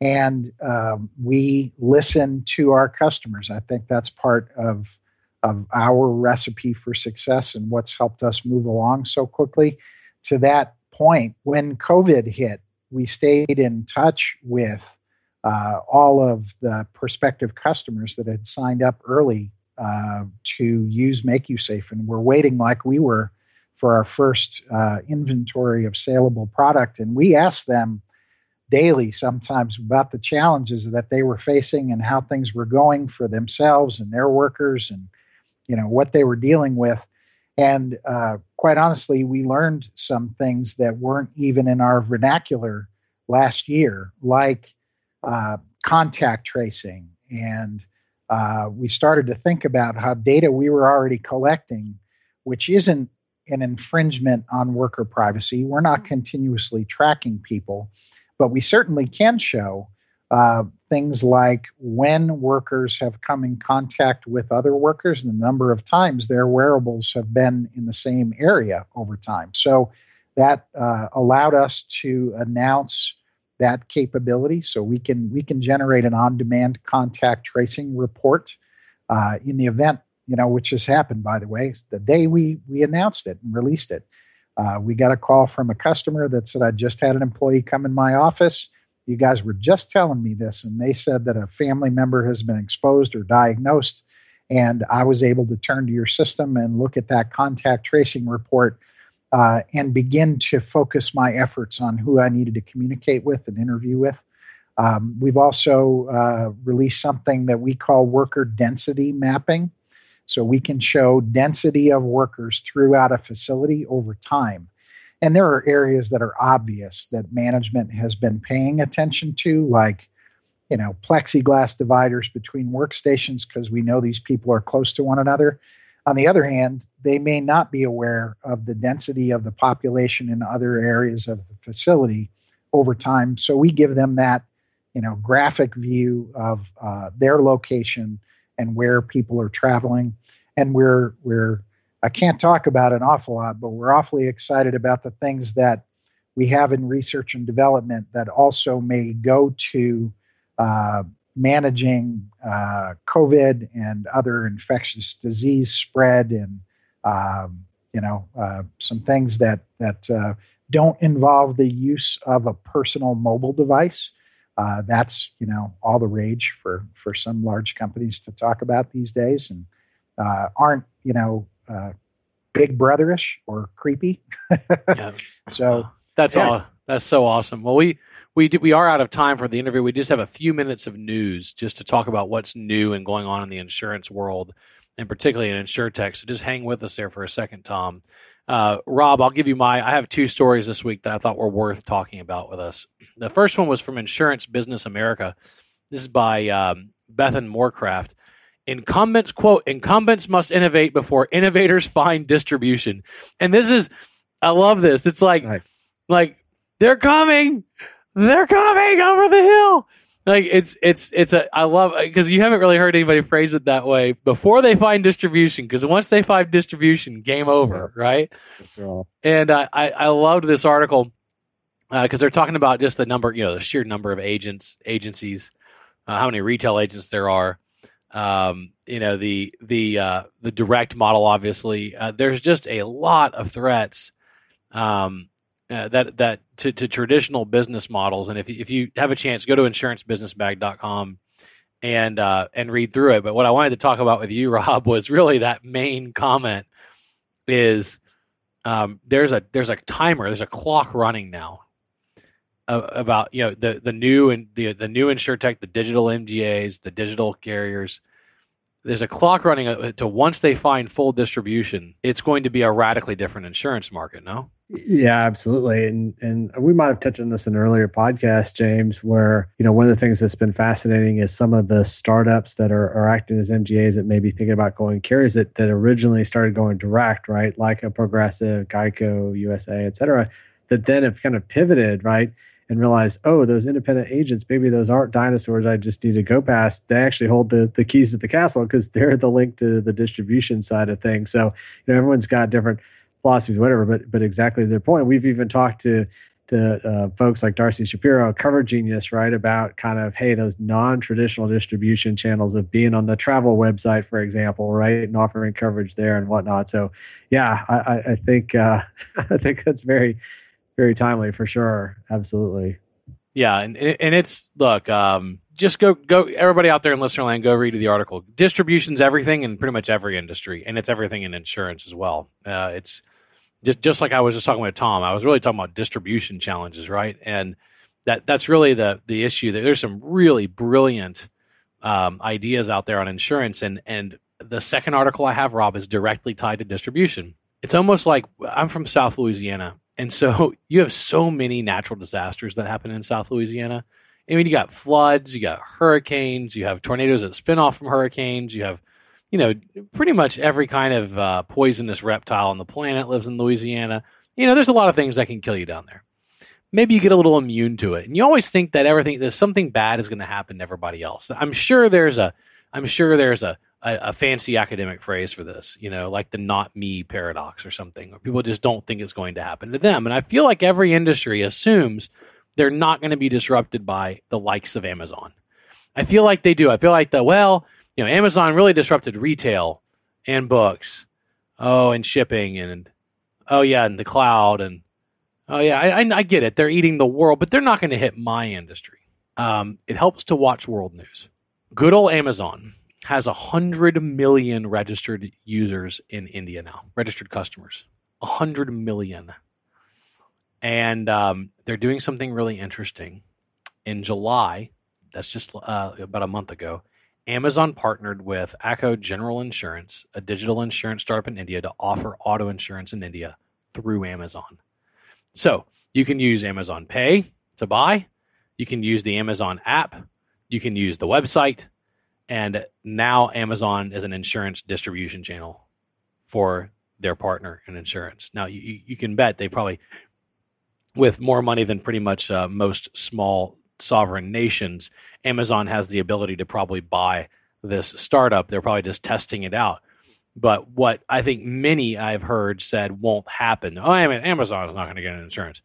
Speaker 3: and um, we listen to our customers. I think that's part of of our recipe for success and what's helped us move along so quickly. To that point, when COVID hit, we stayed in touch with uh, all of the prospective customers that had signed up early uh, to use MakuSafe and we're waiting like we were for our first uh, inventory of saleable product. And we asked them daily sometimes about the challenges that they were facing and how things were going for themselves and their workers and you know what they were dealing with and uh, quite honestly we learned some things that weren't even in our vernacular last year like uh, contact tracing and uh, we started to think about how data we were already collecting which isn't an infringement on worker privacy. We're not continuously tracking people, but we certainly can show uh, things like when workers have come in contact with other workers and the number of times their wearables have been in the same area over time. So that uh, allowed us to announce that capability so we can we can generate an on-demand contact tracing report uh, in the event you know, which has happened, by the way, the day we we announced it and released it. Uh, we got a call from a customer that said, I just had an employee come in my office. You guys were just telling me this, and they said that a family member has been exposed or diagnosed. And I was able to turn to your system and look at that contact tracing report uh, and begin to focus my efforts on who I needed to communicate with and interview with. Um, we've also uh, released something that we call worker density mapping. So we can show density of workers throughout a facility over time. And there are areas that are obvious that management has been paying attention to, like you know plexiglass dividers between workstations because we know these people are close to one another. On the other hand, they may not be aware of the density of the population in other areas of the facility over time. So we give them that, you know, graphic view of uh, their location and where people are traveling. And we're we're I can't talk about an awful lot, but we're awfully excited about the things that we have in research and development that also may go to uh, managing uh, COVID and other infectious disease spread, and um, you know uh, some things that that uh, don't involve the use of a personal mobile device. Uh, that's you know all the rage for for some large companies to talk about these days, and uh, aren't you know big brotherish or creepy.
Speaker 1: yeah.
Speaker 3: So
Speaker 1: that's
Speaker 3: yeah.
Speaker 1: all. That's so awesome. Well, we we do, we are out of time for the interview. We just have a few minutes of news just to talk about what's new and going on in the insurance world, and particularly in insurtech. So just hang with us there for a second, Tom. Uh, Rob, I'll give you my. I have two stories this week that I thought were worth talking about with us. The first one was from Insurance Business America. This is by um, Bethan Moorcraft. Incumbents quote Incumbents must innovate before innovators find distribution. And this is, I love this. It's like,
Speaker 2: Right.
Speaker 1: like they're coming, they're coming over the hill. Like it's it's it's a I love because you haven't really heard anybody phrase it that way before they find distribution. Because once they find distribution, game over, right?
Speaker 2: That's.
Speaker 1: And uh, I I loved this article because they're talking about just the number, you know, the sheer number of agents, agencies, uh, how many retail agents there are. Um, you know, the the uh, the direct model. Obviously, uh, there's just a lot of threats um, uh, that that to, to traditional business models. And if if you have a chance, go to insurancebusinessmag.com and uh, and read through it. But what I wanted to talk about with you, Rob, was really that main comment is um, there's a there's a timer, there's a clock running now uh, about you know the the new and the the new insurtech, the digital MGAs, the digital carriers. There's a clock running uh, to once they find full distribution, it's going to be a radically different insurance market. No,
Speaker 2: Yeah, absolutely. And and we might have touched on this in an earlier podcast, James, where, you know, one of the things that's been fascinating is some of the startups that are, are acting as MGAs that may be thinking about going carriers that, that originally started going direct, right? Like a progressive, Geico, USA, et cetera, that then have kind of pivoted, right? And realize, oh, those independent agents, maybe those aren't dinosaurs I just need to go past. They actually hold the, the keys to the castle because they're the link to the distribution side of things. So, you know, everyone's got different philosophies, whatever. But but exactly their point. We've even talked to to uh, folks like Darcy Shapiro, Cover Genius, right, about kind of hey those non-traditional distribution channels of being on the travel website, for example, right, and offering coverage there and whatnot. So yeah, I, I, I think uh, I think that's very very timely for sure. Absolutely.
Speaker 1: Yeah, and and it's look, um, just go go everybody out there in listener land, go read the article. Distribution's everything in pretty much every industry, and it's everything in insurance as well. Uh, it's just just like I was just talking with Tom. I was really talking about distribution challenges, right? And that that's really the the issue. There's some really brilliant um, ideas out there on insurance, and and the second article I have, Rob, is directly tied to distribution. It's almost like I'm from South Louisiana, and so you have so many natural disasters that happen in South Louisiana. I mean, you got floods, you got hurricanes, you have tornadoes that spin off from hurricanes, you have, you know, pretty much every kind of uh, poisonous reptile on the planet lives in Louisiana. You know, there's a lot of things that can kill you down there. Maybe you get a little immune to it, and you always think that everything, there's something bad is going to happen to everybody else. I'm sure there's a, I'm sure there's a, a, a fancy academic phrase for this, you know, like the not me paradox or something, or people just don't think it's going to happen to them. And I feel like every industry assumes they're not going to be disrupted by the likes of Amazon. I feel like they do. I feel like the well, you know, Amazon really disrupted retail and books, oh, and shipping, and oh yeah, and the cloud, and oh yeah, I, I, I get it. They're eating the world, but they're not going to hit my industry. Um, it helps to watch world news. Good old Amazon has a hundred million registered users in India now, registered customers, a hundred million and um, they're doing something really interesting. In July, that's just uh, about a month ago, Amazon partnered with Acko General Insurance, a digital insurance startup in India, to offer auto insurance in India through Amazon. So you can use Amazon Pay to buy. You can use the Amazon app. You can use the website. And now Amazon is an insurance distribution channel for their partner in insurance. Now you, you can bet they probably, with more money than pretty much uh, most small sovereign nations, Amazon has the ability to probably buy this startup. They're probably just testing it out. But what I think many I've heard said won't happen. Oh, Amazon is not going to get an insurance.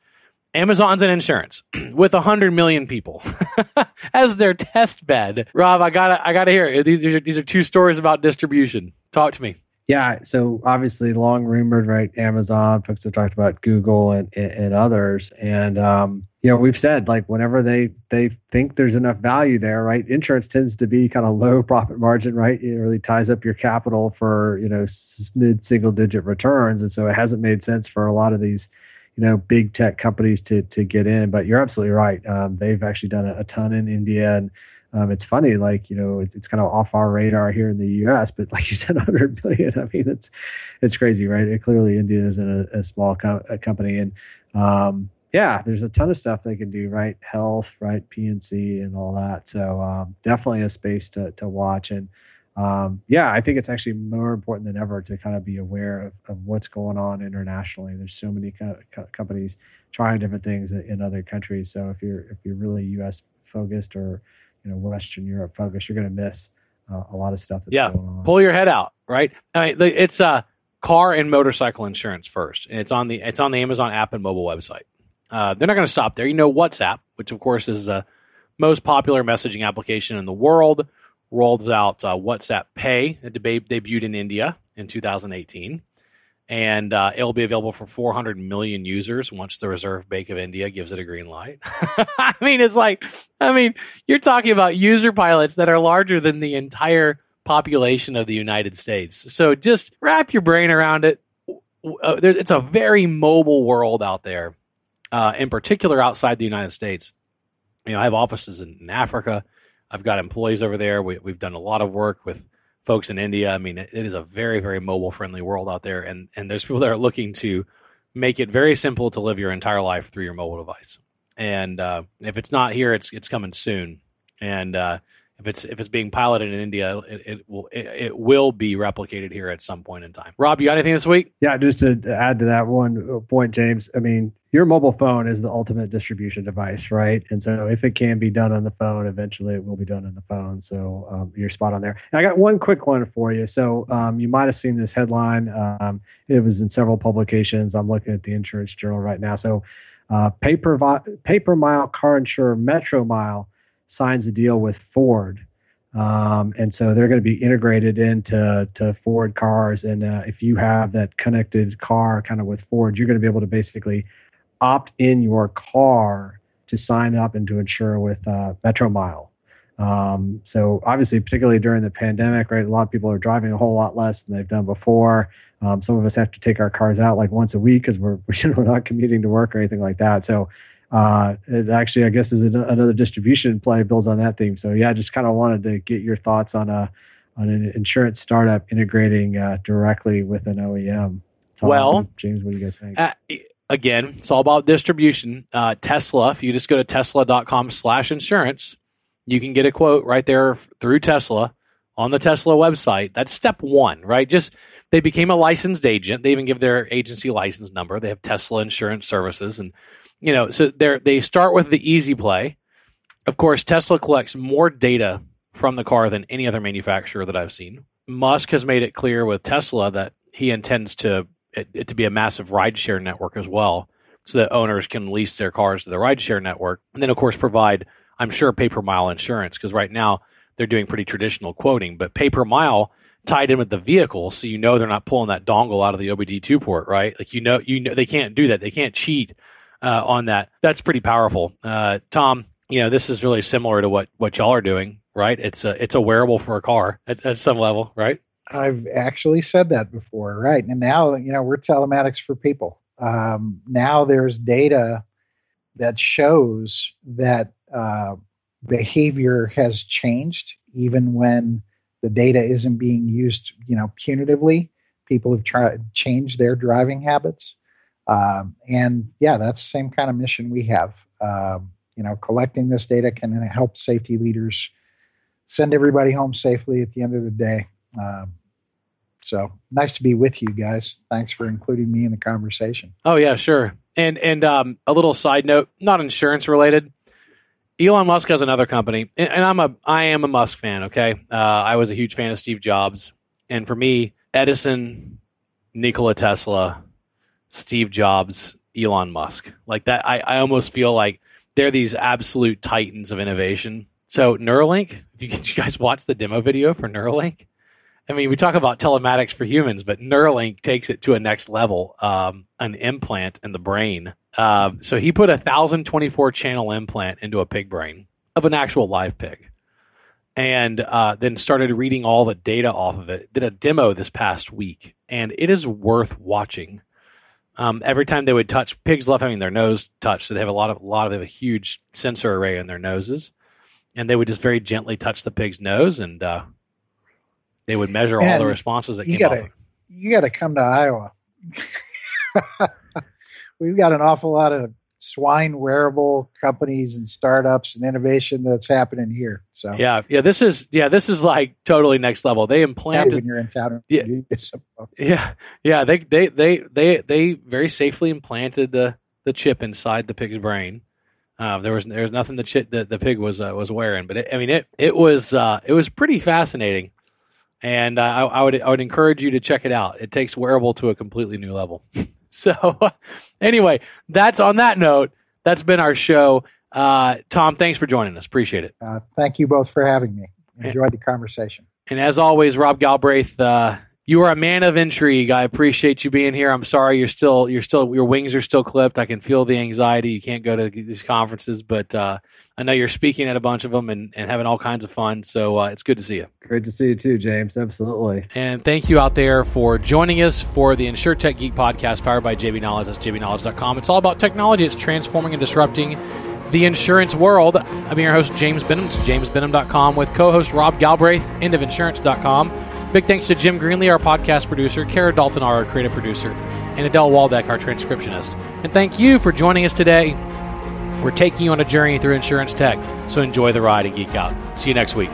Speaker 1: Amazon's an insurance with a hundred million people as their test bed. Rob, I gotta, I gotta hear these. Are, these are two stories about distribution. Talk to me.
Speaker 2: Yeah, so obviously, long rumored, right? Amazon folks have talked about Google and and, and others, and um, you know we've said like whenever they they think there's enough value there, right? Insurance tends to be kind of low profit margin, right? It really ties up your capital for you know mid single digit returns, and so it hasn't made sense for a lot of these you know big tech companies to to get in. But you're absolutely right. Um, they've actually done a, a, ton in India, and um, it's funny, like you know, it's, it's kind of off our radar here in the U.S. But like you said, 100 billion. I mean, it's it's crazy, right? It, clearly, India isn't a, a small a company, and um, yeah, there's a ton of stuff they can do, right? Health, right? P&C, and all that. So um, definitely a space to to watch and um, yeah, I think it's actually more important than ever to kind of be aware of, of what's going on internationally. There's so many co- co- companies trying different things in other countries. So if you're if you're really U.S. focused or you know Western Europe focused, you're going to miss uh, a lot of stuff that's
Speaker 1: yeah.
Speaker 2: going on.
Speaker 1: Pull your head out, right? I mean, it's a uh, car and motorcycle insurance first, and it's on the it's on the Amazon app and mobile website. Uh, they're not going to stop there. You know WhatsApp, which of course is the most popular messaging application in the world rolled out uh, WhatsApp Pay. Deb- debuted in India in 2018. And uh, it'll be available for 400 million users once the Reserve Bank of India gives it a green light. I mean, it's like, I mean, you're talking about user pilots that are larger than the entire population of the United States. So just wrap your brain around it. Uh, it's a very mobile world out there, uh, in particular outside the United States. You know, I have offices in Africa, I've got employees over there. We, have done a lot of work with folks in India. I mean, it, it is a very, very mobile friendly world out there. And, and there's people that are looking to make it very simple to live your entire life through your mobile device. And uh, if it's not here, it's, it's coming soon. And uh, if it's if it's being piloted in India, it, it will it, it, will be replicated here at some point in time. Rob, you got anything this week?
Speaker 2: Yeah, just to add to that one point, James. I mean, your mobile phone is the ultimate distribution device, right? And so if it can be done on the phone, eventually it will be done on the phone. So um, you're spot on there. And I got one quick one for you. So um, you might have seen this headline. Um, it was in several publications. I'm looking at the Insurance Journal right now. So uh, paper paper mile car insurer Metromile signs a deal with Ford. Um, and so they're going to be integrated into to Ford cars. And uh, if you have that connected car kind of with Ford, you're going to be able to basically opt in your car to sign up and to insure with uh, Metromile. Um, so obviously, particularly during the pandemic, right, a lot of people are driving a whole lot less than they've done before. Um, some of us have to take our cars out like once a week because we're we're not commuting to work or anything like that. So uh, it actually, I guess, is another distribution play builds on that theme. So yeah, I just kind of wanted to get your thoughts on a on an insurance startup integrating uh, directly with an OEM.
Speaker 1: Tom, well,
Speaker 2: James, what do you guys think?
Speaker 1: Uh, again, it's all about distribution. Uh, Tesla, if you just go to tesla.com slash insurance, you can get a quote right there through Tesla on the Tesla website. That's step one, right? Just they became a licensed agent. They even give their agency license number. They have Tesla Insurance Services, and you know, so they they start with the easy play. Of course, Tesla collects more data from the car than any other manufacturer that I've seen. Musk has made it clear with Tesla that he intends to it, it to be a massive rideshare network as well, so that owners can lease their cars to the rideshare network, and then of course provide, I'm sure, pay per mile insurance because right now they're doing pretty traditional quoting, but pay per mile tied in with the vehicle, so you know they're not pulling that dongle out of the OBD2 port, right? Like you know, you know they can't do that. They can't cheat uh, on that. That's pretty powerful. Uh, Tom, you know, this is really similar to what, what y'all are doing, right? It's a, it's a wearable for a car at, at some level, right?
Speaker 3: I've actually said that before, right? And now, you know, we're telematics for people. Um, now there's data that shows that uh, behavior has changed, even when the data isn't being used, you know, punitively. People have tried changed their driving habits. Um, and yeah, that's the same kind of mission we have. Um, you know, collecting this data can help safety leaders send everybody home safely at the end of the day. Um, so nice to be with you guys. Thanks for including me in the conversation.
Speaker 1: Oh yeah, sure. And and um, a little side note, not insurance related. Elon Musk has another company, and, and I'm a I am a Musk fan. Okay, uh, I was a huge fan of Steve Jobs, and for me, Edison, Nikola Tesla, Steve Jobs, Elon Musk, like that. I I almost feel like they're these absolute titans of innovation. So Neuralink, if you, you guys watch the demo video for Neuralink, I mean, we talk about telematics for humans, but Neuralink takes it to a next level. Um, an implant in the brain. Um, so he put a thousand twenty four channel implant into a pig brain of an actual live pig, and uh, then started reading all the data off of it. Did a demo this past week, and it is worth watching. Um, every time they would touch pigs, love having their nose touched, so they have a lot of a lot of they have a huge sensor array in their noses, and they would just very gently touch the pig's nose and. Uh, they would measure all the responses that came
Speaker 3: gotta,
Speaker 1: off.
Speaker 3: You got to come to Iowa. We've got an awful lot of swine wearable companies and startups and innovation that's happening here. So
Speaker 1: yeah, yeah, this is yeah, this is like totally next level. They implanted
Speaker 3: when you're in town.
Speaker 1: Yeah, yeah, yeah. They they they they they very safely implanted the the chip inside the pig's brain. Uh, there was there was nothing the chip the, the pig was uh, was wearing, but it, I mean it it was uh, it was pretty fascinating and uh, I, I, would I would encourage you to check it out. It takes wearable to a completely new level. so, anyway, that's on that note. That's been our show. Uh, Tom, thanks for joining us. Appreciate it.
Speaker 3: Uh, thank you both for having me. Enjoyed the conversation.
Speaker 1: And as always, Rob Galbraith, uh, you are a man of intrigue. I appreciate you being here. I'm sorry you're still you're still your wings are still clipped. I can feel the anxiety. You can't go to these conferences, but uh, I know you're speaking at a bunch of them and, and having all kinds of fun. So uh, it's good to see you.
Speaker 2: Great to see you too, James. Absolutely.
Speaker 1: And thank you out there for joining us for the InsurTech Geek podcast powered by JB Knowledge. That's jbknowledge.com. It's all about technology. It's transforming and disrupting the insurance world. I'm your host, James Benham. It's jamesbenham.com with co-host Rob Galbraith, endofinsurance.com. Big thanks to Jim Greenlee, our podcast producer, Kara Dalton, our creative producer, and Adele Waldeck, our transcriptionist. And thank you for joining us today. We're taking you on a journey through insurance tech, so enjoy the ride and geek out. See you next week.